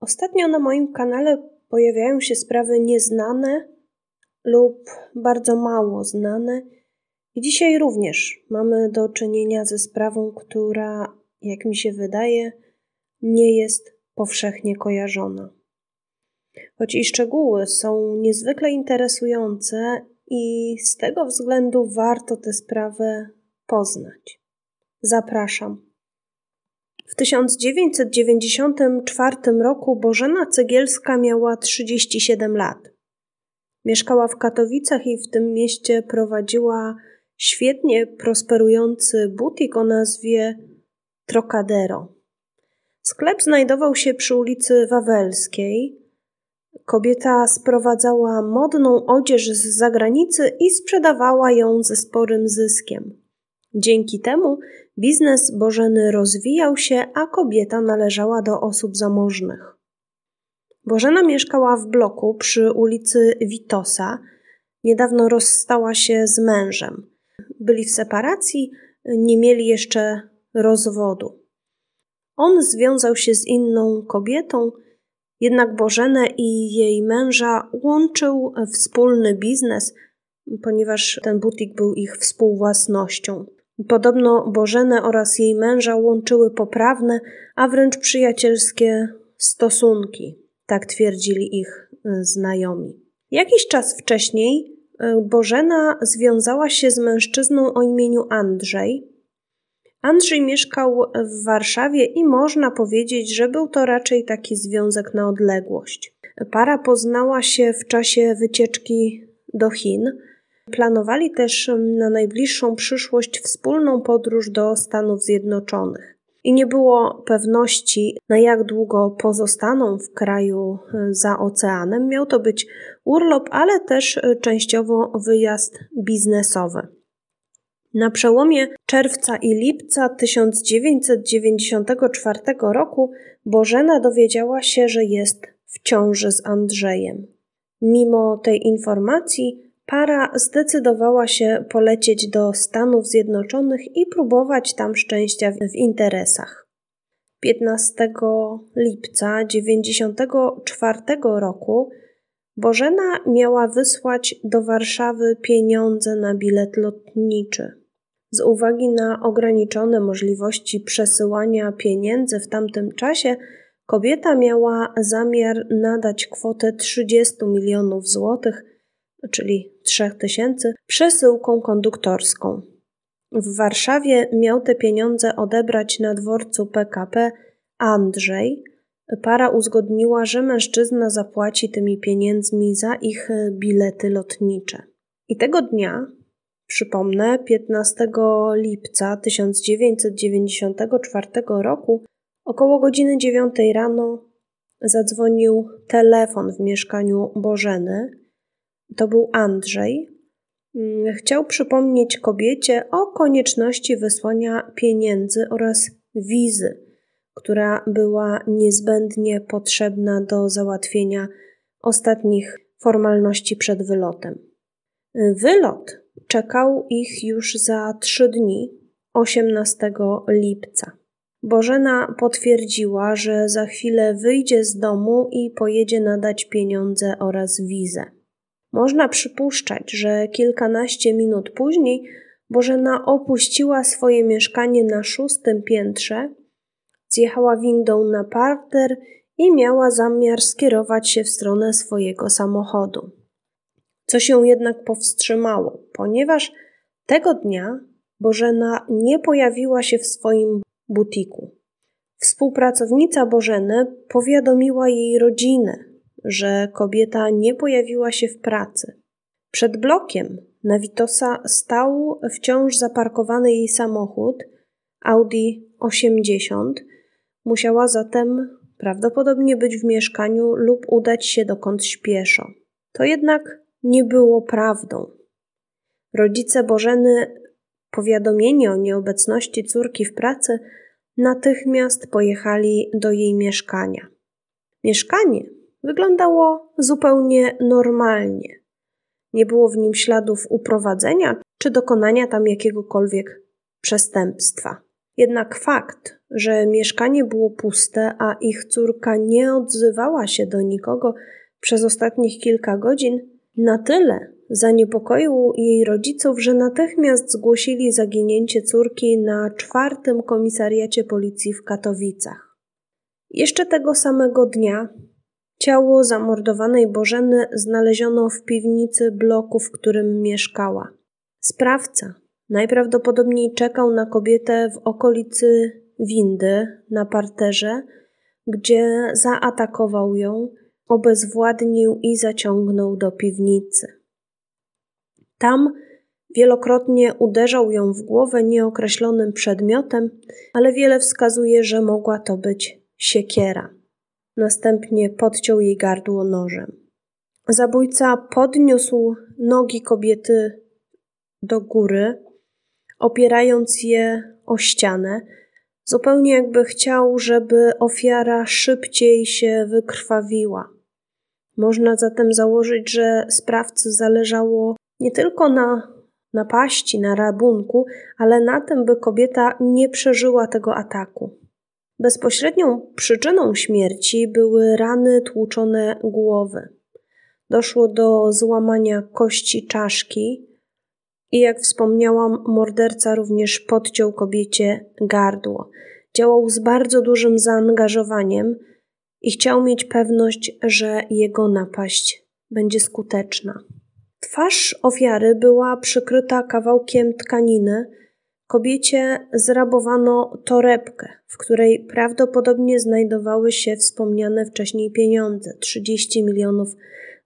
Ostatnio na moim kanale pojawiają się sprawy nieznane lub bardzo mało znane. I dzisiaj również mamy do czynienia ze sprawą, która, jak mi się wydaje, nie jest powszechnie kojarzona. Choć i szczegóły są niezwykle interesujące, i z tego względu warto tę sprawę poznać. Zapraszam. W 1994 roku Bożena Cegielska miała 37 lat. Mieszkała w Katowicach i w tym mieście prowadziła świetnie prosperujący butik o nazwie Trocadero. Sklep znajdował się przy ulicy Wawelskiej. Kobieta sprowadzała modną odzież z zagranicy i sprzedawała ją ze sporym zyskiem. Dzięki temu biznes Bożeny rozwijał się, a kobieta należała do osób zamożnych. Bożena mieszkała w bloku przy ulicy Witosa. Niedawno rozstała się z mężem. Byli w separacji, nie mieli jeszcze rozwodu. On związał się z inną kobietą, jednak Bożenę i jej męża łączył wspólny biznes, ponieważ ten butik był ich współwłasnością. Podobno Bożenę oraz jej męża łączyły poprawne, a wręcz przyjacielskie stosunki, tak twierdzili ich e, znajomi. Jakiś czas wcześniej e, Bożena związała się z mężczyzną o imieniu Andrzej. Andrzej mieszkał w Warszawie i można powiedzieć, że był to raczej taki związek na odległość. Para poznała się w czasie wycieczki do Chin. Planowali też na najbliższą przyszłość wspólną podróż do Stanów Zjednoczonych. I nie było pewności, na jak długo pozostaną w kraju e, za oceanem. Miał to być urlop, ale też e, częściowo wyjazd biznesowy. Na przełomie czerwca i lipca 1994 roku Bożena dowiedziała się, że jest w ciąży z Andrzejem. Mimo tej informacji, para zdecydowała się polecieć do Stanów Zjednoczonych i próbować tam szczęścia w interesach. 15 lipca 1994 roku Bożena miała wysłać do Warszawy pieniądze na bilet lotniczy. Z uwagi na ograniczone możliwości przesyłania pieniędzy w tamtym czasie, kobieta miała zamiar nadać kwotę 30 milionów złotych czyli 3000, przesyłką konduktorską. W Warszawie miał te pieniądze odebrać na dworcu PKP Andrzej. Para uzgodniła, że mężczyzna zapłaci tymi pieniędzmi za ich bilety lotnicze. I tego dnia, przypomnę, 15 lipca 1994 roku, około godziny 9 rano, zadzwonił telefon w mieszkaniu Bożeny to był Andrzej, mm, chciał przypomnieć kobiecie o konieczności wysłania pieniędzy oraz wizy, która była niezbędnie potrzebna do załatwienia ostatnich formalności przed wylotem. Wylot czekał ich już za trzy dni, 18 lipca. Bożena potwierdziła, że za chwilę wyjdzie z domu i pojedzie nadać pieniądze oraz wizę. Można przypuszczać, że kilkanaście minut później Bożena opuściła swoje mieszkanie na szóstym piętrze, zjechała windą na parter i miała zamiar skierować się w stronę swojego samochodu. Co się jednak powstrzymało, ponieważ tego dnia Bożena nie pojawiła się w swoim butiku. Współpracownica Bożeny powiadomiła jej rodzinę, że kobieta nie pojawiła się w pracy. Przed blokiem na Witosa stał wciąż zaparkowany jej samochód Audi 80. Musiała zatem prawdopodobnie być w mieszkaniu lub udać się dokąd śpieszo. To jednak nie było prawdą. Rodzice Bożeny, powiadomieni o nieobecności córki w pracy, natychmiast pojechali do jej mieszkania. Mieszkanie wyglądało zupełnie normalnie. Nie było w nim śladów uprowadzenia czy dokonania tam jakiegokolwiek przestępstwa. Jednak fakt, że mieszkanie było puste, a ich córka nie odzywała się do nikogo przez ostatnich kilka godzin, na tyle zaniepokoił jej rodziców, że natychmiast zgłosili zaginięcie córki na czwartym komisariacie policji w Katowicach. Jeszcze tego samego dnia ciało zamordowanej Bożeny znaleziono w piwnicy bloku, w którym mieszkała. Sprawca najprawdopodobniej czekał na kobietę w okolicy windy na parterze, gdzie zaatakował ją, obezwładnił i zaciągnął do piwnicy. Tam wielokrotnie uderzał ją w głowę nieokreślonym przedmiotem, ale wiele wskazuje, że mogła to być siekiera. Następnie podciął jej gardło nożem. Zabójca podniósł nogi kobiety do góry, opierając je o ścianę, zupełnie jakby chciał, żeby ofiara szybciej się wykrwawiła. Można zatem założyć, że sprawcy zależało nie tylko na napaści, na rabunku, ale na tym, by kobieta nie przeżyła tego ataku. Bezpośrednią przyczyną śmierci były rany tłuczone głowy. Doszło do złamania kości czaszki i jak wspomniałam, morderca również podciął kobiecie gardło. Działał z bardzo dużym zaangażowaniem i chciał mieć pewność, że jego napaść będzie skuteczna. Twarz ofiary była przykryta kawałkiem tkaniny. Kobiecie zrabowano torebkę, w której prawdopodobnie znajdowały się wspomniane wcześniej pieniądze 30 milionów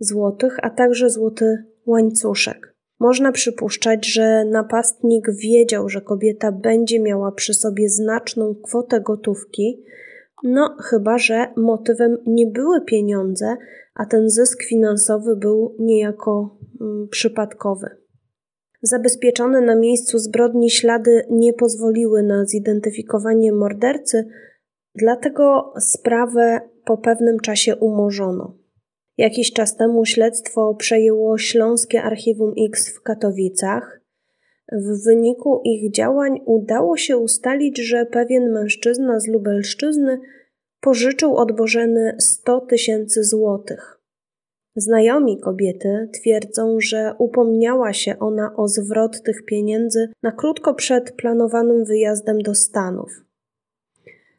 złotych, a także złoty łańcuszek. Można przypuszczać, że napastnik wiedział, że kobieta będzie miała przy sobie znaczną kwotę gotówki, no chyba że motywem nie były pieniądze, a ten zysk finansowy był niejako mm, przypadkowy. Zabezpieczone na miejscu zbrodni ślady nie pozwoliły na zidentyfikowanie mordercy, dlatego sprawę po pewnym czasie umorzono. Jakiś czas temu śledztwo przejęło Śląskie Archiwum X w Katowicach. W wyniku ich działań udało się ustalić, że pewien mężczyzna z Lubelszczyzny pożyczył od Bożeny 100 tysięcy złotych. Znajomi kobiety twierdzą, że upomniała się ona o zwrot tych pieniędzy na krótko przed planowanym wyjazdem do Stanów.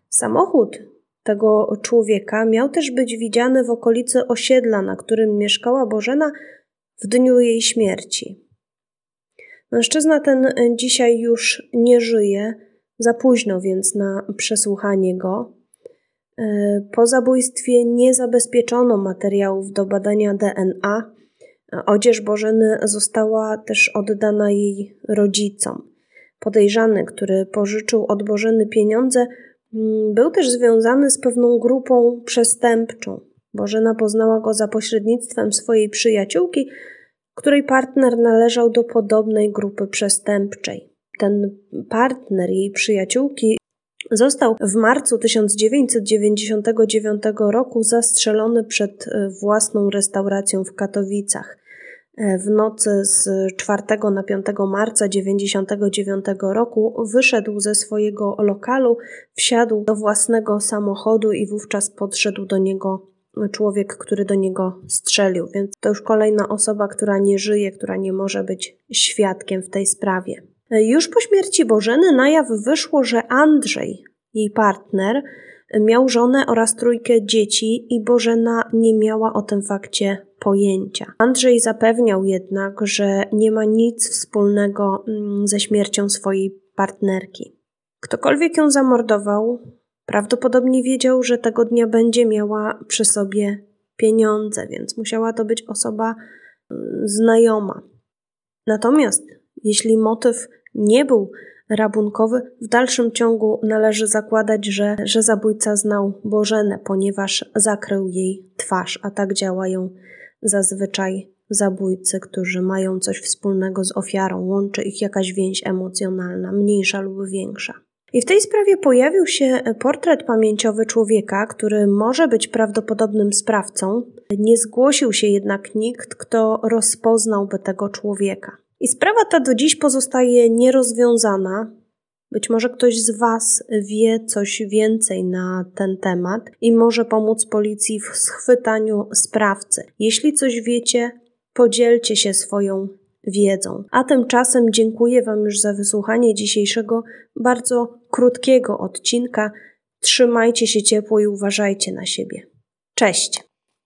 Samochód tego człowieka miał też być widziany w okolicy osiedla, na którym mieszkała Bożena w dniu jej śmierci. Mężczyzna ten dzisiaj już nie żyje, za późno więc na przesłuchanie go. E, po zabójstwie nie zabezpieczono materiałów do badania DNA. Odzież Bożeny została też oddana jej rodzicom. Podejrzany, który pożyczył od Bożeny pieniądze, mm, był też związany z pewną grupą przestępczą. Bożena poznała go za pośrednictwem swojej przyjaciółki, której partner należał do podobnej grupy przestępczej. Ten partner jej przyjaciółki Został w marcu 1999 roku zastrzelony przed e, własną restauracją w Katowicach. E, w nocy z 4 na 5 marca 1999 roku wyszedł ze swojego lokalu, wsiadł do własnego samochodu i wówczas podszedł do niego człowiek, który do niego strzelił. Więc to już kolejna osoba, która nie żyje, która nie może być świadkiem w tej sprawie. Już po śmierci Bożeny na jaw wyszło, że Andrzej, jej partner, miał żonę oraz trójkę dzieci i Bożena nie miała o tym fakcie pojęcia. Andrzej zapewniał jednak, że nie ma nic wspólnego mm, ze śmiercią swojej partnerki. Ktokolwiek ją zamordował, prawdopodobnie wiedział, że tego dnia będzie miała przy sobie pieniądze, więc musiała to być osoba mm, znajoma. Natomiast jeśli motyw nie był rabunkowy, w dalszym ciągu należy zakładać, że, że zabójca znał Bożenę, ponieważ zakrył jej twarz, a tak działają zazwyczaj zabójcy, którzy mają coś wspólnego z ofiarą, łączy ich jakaś więź emocjonalna, mniejsza lub większa. I w tej sprawie pojawił się portret pamięciowy człowieka, który może być prawdopodobnym sprawcą. Nie zgłosił się jednak nikt, kto rozpoznałby tego człowieka. I sprawa ta do dziś pozostaje nierozwiązana. Być może ktoś z Was wie coś więcej na ten temat i może pomóc policji w schwytaniu sprawcy. Jeśli coś wiecie, podzielcie się swoją wiedzą. A tymczasem dziękuję Wam już za wysłuchanie dzisiejszego bardzo krótkiego odcinka. Trzymajcie się ciepło i uważajcie na siebie. Cześć!